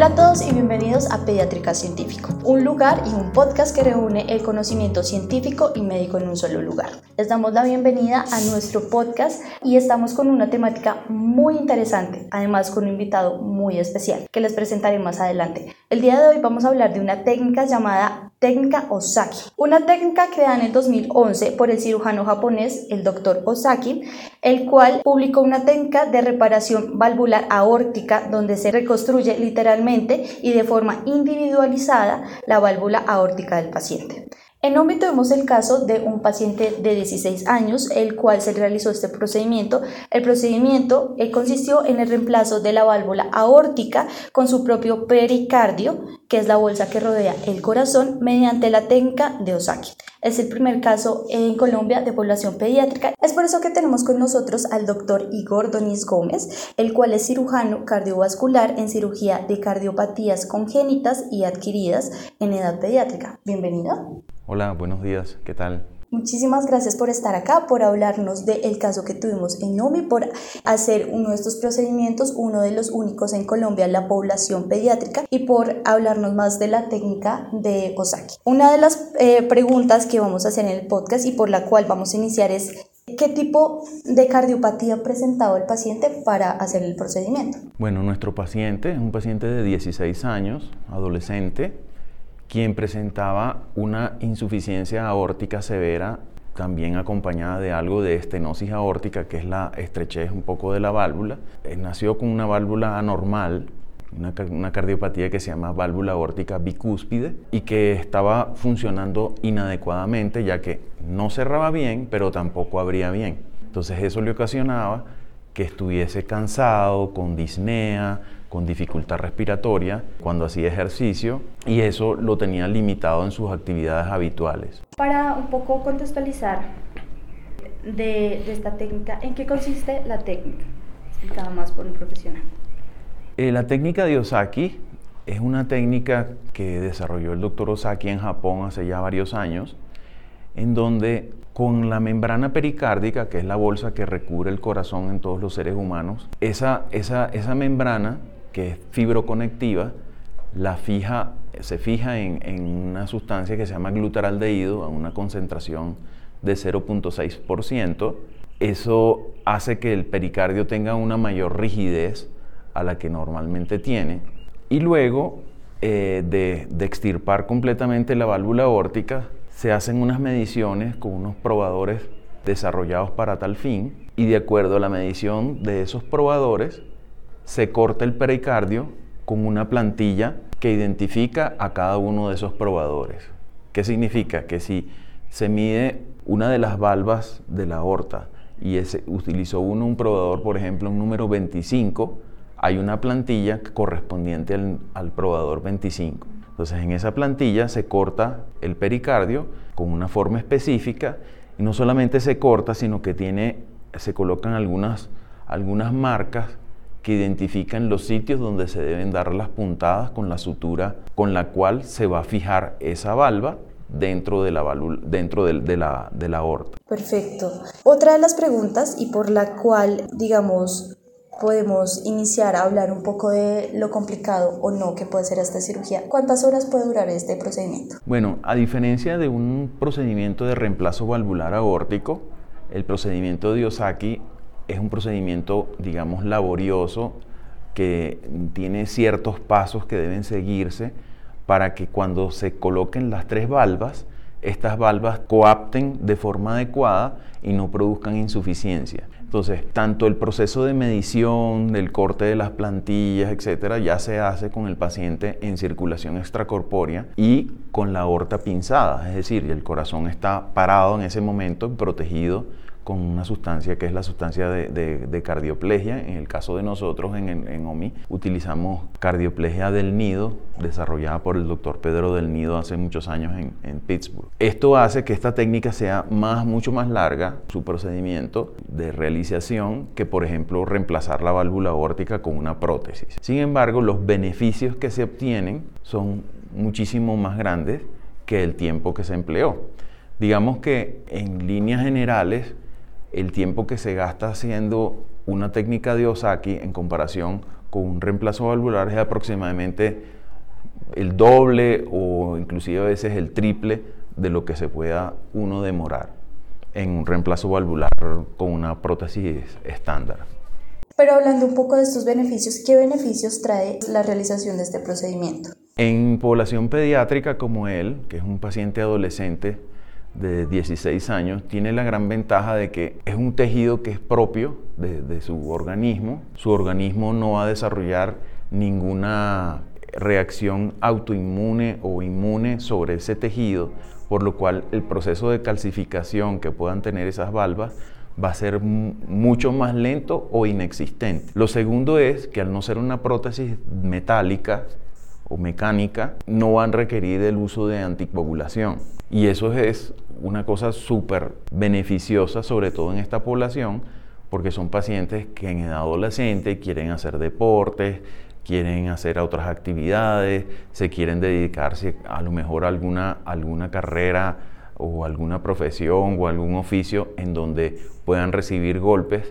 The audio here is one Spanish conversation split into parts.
Hola a todos y bienvenidos a Pediátrica Científico, un lugar y un podcast que reúne el conocimiento científico y médico en un solo lugar. Les damos la bienvenida a nuestro podcast y estamos con una temática muy interesante, además con un invitado muy especial que les presentaré más adelante. El día de hoy vamos a hablar de una técnica llamada técnica Osaki, una técnica creada en el 2011 por el cirujano japonés, el doctor Osaki, el cual publicó una técnica de reparación valvular aórtica donde se reconstruye literalmente y de forma individualizada la válvula aórtica del paciente. En OMI tuvimos el caso de un paciente de 16 años, el cual se realizó este procedimiento. El procedimiento eh, consistió en el reemplazo de la válvula aórtica con su propio pericardio, que es la bolsa que rodea el corazón, mediante la técnica de Osaki. Es el primer caso en Colombia de población pediátrica. Es por eso que tenemos con nosotros al doctor Igor Donis Gómez, el cual es cirujano cardiovascular en cirugía de cardiopatías congénitas y adquiridas en edad pediátrica. Bienvenido. Hola, buenos días, ¿qué tal? Muchísimas gracias por estar acá, por hablarnos del caso que tuvimos en OMI, por hacer uno de estos procedimientos, uno de los únicos en Colombia en la población pediátrica y por hablarnos más de la técnica de Osaki. Una de las eh, preguntas que vamos a hacer en el podcast y por la cual vamos a iniciar es ¿Qué tipo de cardiopatía ha presentado el paciente para hacer el procedimiento? Bueno, nuestro paciente es un paciente de 16 años, adolescente, quien presentaba una insuficiencia aórtica severa, también acompañada de algo de estenosis aórtica, que es la estrechez un poco de la válvula. Eh, nació con una válvula anormal, una, una, cardiopatía que se llama válvula aórtica bicúspide y que estaba funcionando inadecuadamente, ya que no cerraba bien, pero tampoco abría bien. Entonces eso le ocasionaba que estuviese cansado, con disnea, con dificultad respiratoria cuando hacía ejercicio y eso lo tenía limitado en sus actividades habituales. Para un poco contextualizar de, esta técnica, ¿en qué consiste la técnica? Explicada más por un profesional. Eh, la técnica de Osaki es una técnica que desarrolló el doctor Osaki en Japón hace ya varios años, en donde con la membrana pericárdica, que es la bolsa que recubre el corazón en todos los seres humanos, esa, esa, esa membrana, que es fibroconectiva, la fija, se fija en, en, una sustancia que se llama glutaraldehído a una concentración de 0.6%. Eso hace que el pericardio tenga una mayor rigidez a la que normalmente tiene. Y luego eh, de, extirpar completamente la válvula aórtica, se hacen unas mediciones con unos probadores desarrollados para tal fin y de acuerdo a la medición de esos probadores se corta el pericardio con una plantilla que identifica a cada uno de esos probadores. ¿Qué significa? Que si se mide una de las valvas de la aorta y ese, utilizó uno un probador, por ejemplo, un número 25, hay una plantilla correspondiente al, al probador 25. Entonces en esa plantilla se corta el pericardio con una forma específica y no solamente se corta, sino que tiene, se colocan algunas, algunas marcas que identifican los sitios donde se deben dar las puntadas con la sutura con la cual se va a fijar esa valva dentro de la, dentro de, la, de la aorta. Perfecto. Otra de las preguntas y por la cual, digamos, podemos iniciar a hablar un poco de lo complicado o no que puede ser esta cirugía. ¿Cuántas horas puede durar este procedimiento? Bueno, a diferencia de un procedimiento de reemplazo valvular aórtico, el procedimiento de Osaki es un procedimiento, digamos, laborioso que tiene ciertos pasos que deben seguirse para que cuando se coloquen las tres valvas, estas valvas coapten de forma adecuada y no produzcan insuficiencia. Entonces, tanto el proceso de medición, del corte de las plantillas, etcétera, ya se hace con el paciente en circulación extracorpórea y con la aorta pinzada, es decir, el corazón está parado en ese momento, protegido con una sustancia que es la sustancia de, cardioplegia. En el caso de nosotros en, OMI utilizamos cardioplegia del nido, desarrollada por el doctor Pedro del Nido hace muchos años en, en, Pittsburgh. Esto hace que esta técnica sea más, mucho más larga, su procedimiento de realización, que por ejemplo reemplazar la válvula aórtica con una prótesis. Sin embargo, los beneficios que se obtienen son muchísimo más grandes que el tiempo que se empleó. Digamos que en líneas generales, el tiempo que se gasta haciendo una técnica de Osaki en comparación con un reemplazo valvular es aproximadamente el doble o inclusive a veces el triple de lo que se pueda uno demorar en un reemplazo valvular con una prótesis estándar. Pero hablando un poco de estos beneficios, ¿qué beneficios trae la realización de este procedimiento? En población pediátrica como él, que es un paciente adolescente de 16 años, tiene la gran ventaja de que es un tejido que es propio de, su organismo. Su organismo no va a desarrollar ninguna reacción autoinmune o inmune sobre ese tejido, por lo cual el proceso de calcificación que puedan tener esas valvas va a ser mucho más lento o inexistente. Lo segundo es que al no ser una prótesis metálica o mecánica, no van a requerir el uso de anticoagulación. Y eso es una cosa súper beneficiosa, sobre todo en esta población, porque son pacientes que en edad adolescente quieren hacer deportes, quieren hacer otras actividades, se quieren dedicarse a lo mejor a alguna, alguna carrera o alguna profesión o algún oficio en donde puedan recibir golpes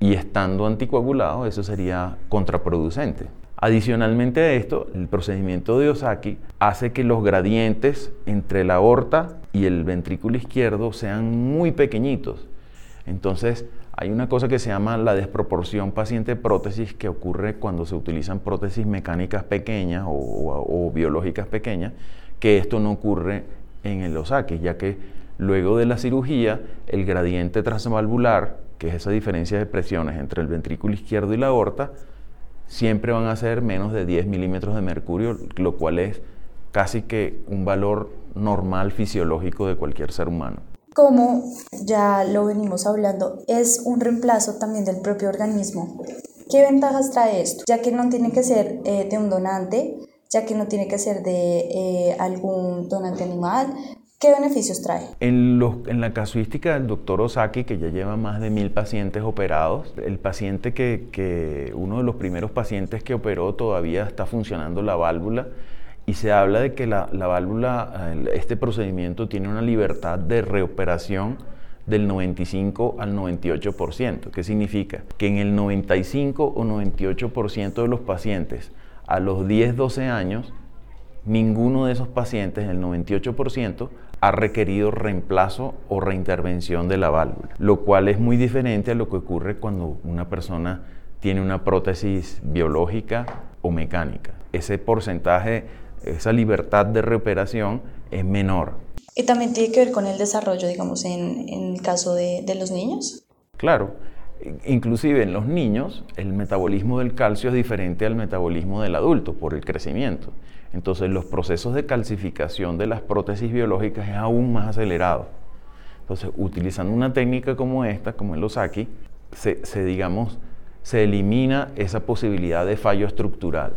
y estando anticoagulados eso sería contraproducente. Adicionalmente a esto, el procedimiento de Osaki hace que los gradientes entre la aorta y el ventrículo izquierdo sean muy pequeñitos. Entonces, hay una cosa que se llama la desproporción paciente-prótesis que ocurre cuando se utilizan prótesis mecánicas pequeñas o, biológicas pequeñas, que esto no ocurre en el Osaki, ya que luego de la cirugía el gradiente transvalvular, que es esa diferencia de presiones entre el ventrículo izquierdo y la aorta, siempre van a ser menos de 10 milímetros de mercurio, lo cual es casi que un valor normal fisiológico de cualquier ser humano como ya lo venimos hablando, es un reemplazo también del propio organismo. ¿Qué ventajas trae esto? Ya que no tiene que ser eh, de un donante, ya que no tiene que ser de eh, algún donante animal, ¿Qué beneficios trae? En, la casuística del doctor Osaki, que ya lleva más de mil pacientes operados, el paciente que, uno de los primeros pacientes que operó todavía está funcionando la válvula y se habla de que la, válvula, este procedimiento tiene una libertad de reoperación del 95 al 98%. ¿Qué significa? Que en el 95 o 98% de los pacientes a los 10, 12 años, ninguno de esos pacientes, el 98%, ha requerido reemplazo o reintervención de la válvula, lo cual es muy diferente a lo que ocurre cuando una persona tiene una prótesis biológica o mecánica. Ese porcentaje esa libertad de reoperación es menor. ¿Y también tiene que ver con el desarrollo, digamos, en, en el caso de, de los niños? Claro, inclusive en los niños el metabolismo del calcio es diferente al metabolismo del adulto por el crecimiento. Entonces los procesos de calcificación de las prótesis biológicas es aún más acelerado. Entonces utilizando una técnica como esta, como el Osaki, se, se digamos, se elimina esa posibilidad de fallo estructural.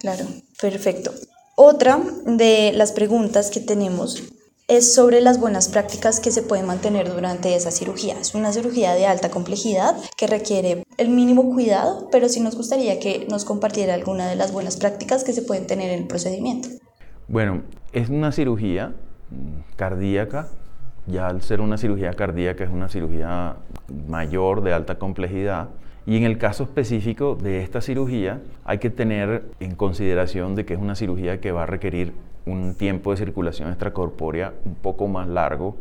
Claro, perfecto. Otra de las preguntas que tenemos es sobre las buenas prácticas que se pueden mantener durante esa cirugía. Es una cirugía de alta complejidad que requiere el mínimo cuidado, pero sí nos gustaría que nos compartiera alguna de las buenas prácticas que se pueden tener en el procedimiento. Bueno, es una cirugía cardíaca. Ya al ser una cirugía cardíaca es una cirugía mayor de alta complejidad y en el caso específico de esta cirugía hay que tener en consideración de que es una cirugía que va a requerir un tiempo de circulación extracorpórea un poco más largo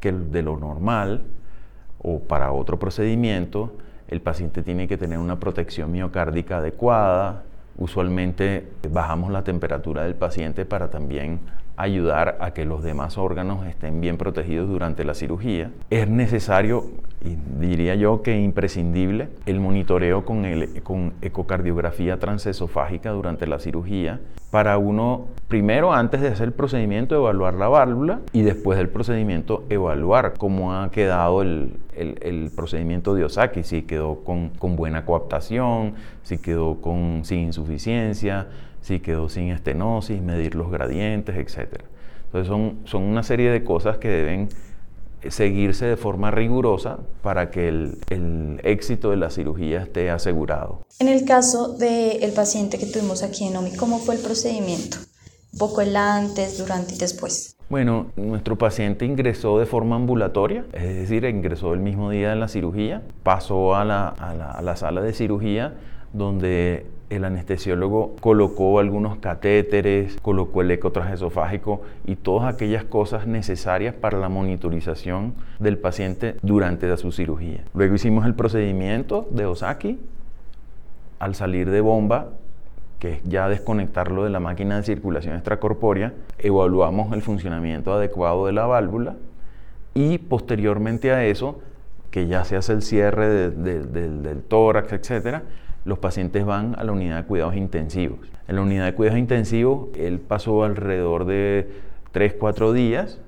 que el de lo normal o para otro procedimiento. El paciente tiene que tener una protección miocárdica adecuada. Usualmente bajamos la temperatura del paciente para también ayudar a que los demás órganos estén bien protegidos durante la cirugía. Es necesario y diría yo que imprescindible el monitoreo con, el, con ecocardiografía transesofágica durante la cirugía para uno, primero antes de hacer el procedimiento, evaluar la válvula y después del procedimiento evaluar cómo ha quedado el, el, el procedimiento de Osaki, si quedó con, con, buena coaptación, si quedó con, sin insuficiencia, si quedó sin estenosis, medir los gradientes, etc. Entonces son, son una serie de cosas que deben seguirse de forma rigurosa para que el, éxito de la cirugía esté asegurado. En el caso del paciente que tuvimos aquí en OMI, ¿cómo fue el procedimiento? Un poco el antes, durante y después. Bueno, nuestro paciente ingresó de forma ambulatoria, es decir, ingresó el mismo día de la cirugía, pasó a la, a la sala de cirugía donde el anestesiólogo colocó algunos catéteres, colocó el ecotraje esofágico y todas aquellas cosas necesarias para la monitorización del paciente durante su cirugía. Luego hicimos el procedimiento de Osaki. Al salir de bomba, que es ya desconectarlo de la máquina de circulación extracorpórea, evaluamos el funcionamiento adecuado de la válvula y posteriormente a eso, que ya se hace el cierre del tórax, etcétera, los pacientes van a la unidad de cuidados intensivos. En la unidad de cuidados intensivos, él pasó alrededor de 3, 4 días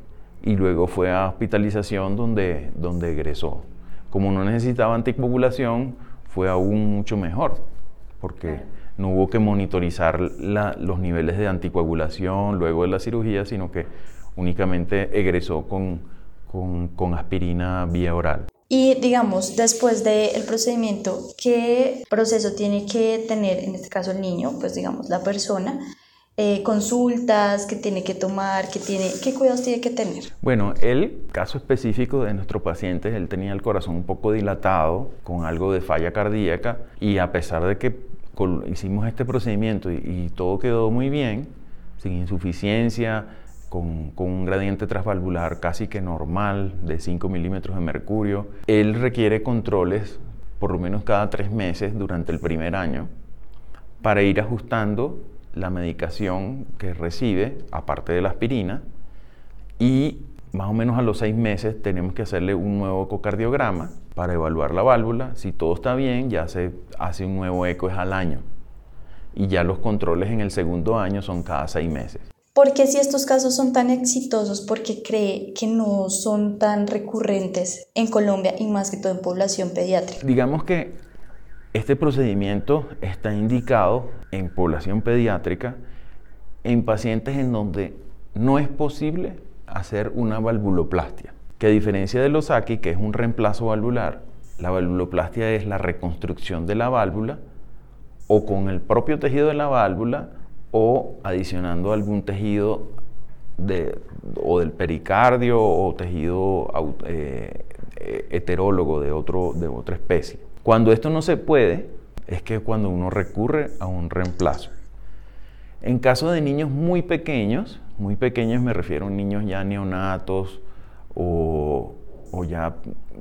y luego fue a hospitalización donde, donde egresó. Como no necesitaba anticoagulación, fue aún mucho mejor, porque no hubo que monitorizar los niveles de anticoagulación luego de la cirugía, sino que únicamente egresó con, con, con aspirina vía oral. Y digamos, después del procedimiento, ¿qué proceso tiene que tener, en este caso el niño, pues digamos la persona? Eh, consultas que tiene que tomar, que tiene, ¿qué cuidados tiene que tener? Bueno, el caso específico de nuestro paciente, él tenía el corazón un poco dilatado, con algo de falla cardíaca, y a pesar de que hicimos este procedimiento y todo quedó muy bien, sin insuficiencia, con, un gradiente transvalvular casi que normal de 5 milímetros de mercurio. Él requiere controles por lo menos cada tres meses durante el primer año para ir ajustando la medicación que recibe, aparte de la aspirina, y más o menos a los seis meses tenemos que hacerle un nuevo ecocardiograma para evaluar la válvula. Si todo está bien, ya se hace un nuevo eco es al año. Y ya los controles en el segundo año son cada seis meses. ¿Por qué si estos casos son tan exitosos? porque cree que no son tan recurrentes en Colombia y más que todo en población pediátrica? Digamos que este procedimiento está indicado en población pediátrica en pacientes en donde no es posible hacer una valvuloplastia. Que a diferencia de los AKI, que es un reemplazo valvular, la valvuloplastia es la reconstrucción de la válvula o con el propio tejido de la válvula o adicionando algún tejido de, o del pericardio o tejido eh, heterólogo de, otro, de otra especie. Cuando esto no se puede, es que cuando uno recurre a un reemplazo. En caso de niños muy pequeños, muy pequeños me refiero a niños ya neonatos o, o ya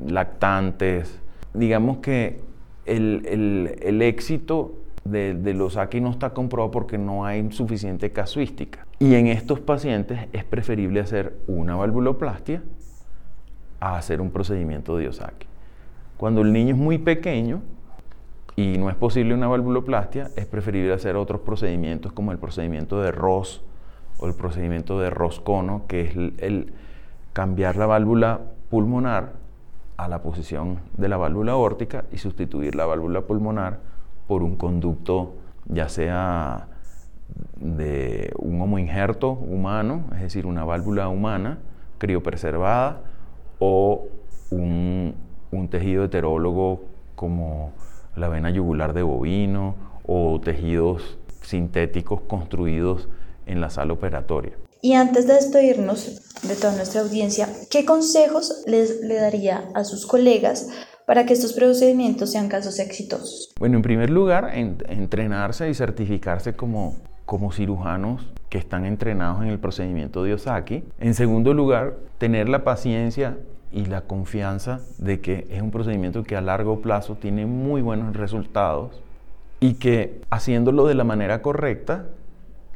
lactantes, digamos que el, el, el éxito de, los aquí no está comprobado porque no hay suficiente casuística. Y en estos pacientes es preferible hacer una valvuloplastia a hacer un procedimiento de Osaki. Cuando el niño es muy pequeño y no es posible una valvuloplastia, es preferible hacer otros procedimientos como el procedimiento de Ross o el procedimiento de Roscono, que es el cambiar la válvula pulmonar a la posición de la válvula órtica y sustituir la válvula pulmonar por un conducto ya sea de un homoinjerto humano, es decir, una válvula humana criopreservada, o un, un tejido heterólogo como la vena yugular de bovino o tejidos sintéticos construidos en la sala operatoria. Y antes de despedirnos de toda nuestra audiencia, ¿qué consejos les le daría a sus colegas para que estos procedimientos sean casos exitosos? Bueno, en primer lugar, entrenarse y certificarse como, como cirujanos que están entrenados en el procedimiento de Osaki. En segundo lugar, tener la paciencia y la confianza de que es un procedimiento que a largo plazo tiene muy buenos resultados y que haciéndolo de la manera correcta,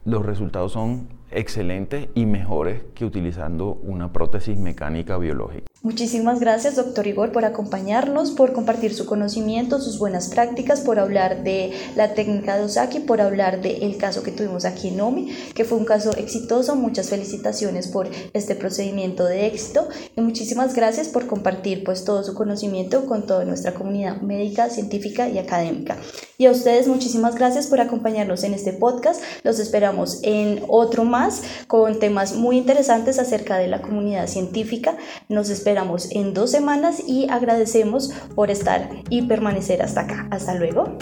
los resultados son excelentes y mejores que utilizando una prótesis mecánica biológica. Muchísimas gracias, doctor Igor, por acompañarnos, por compartir su conocimiento, sus buenas prácticas, por hablar de la técnica de Osaki, por hablar del caso que tuvimos aquí en OMI, que fue un caso exitoso. Muchas felicitaciones por este procedimiento de éxito y muchísimas gracias por compartir pues todo su conocimiento con toda nuestra comunidad médica, científica y académica. Y a ustedes muchísimas gracias por acompañarnos en este podcast. Los esperamos en otro con temas muy interesantes acerca de la comunidad científica. Nos esperamos en dos semanas y agradecemos por estar y permanecer hasta acá. Hasta luego.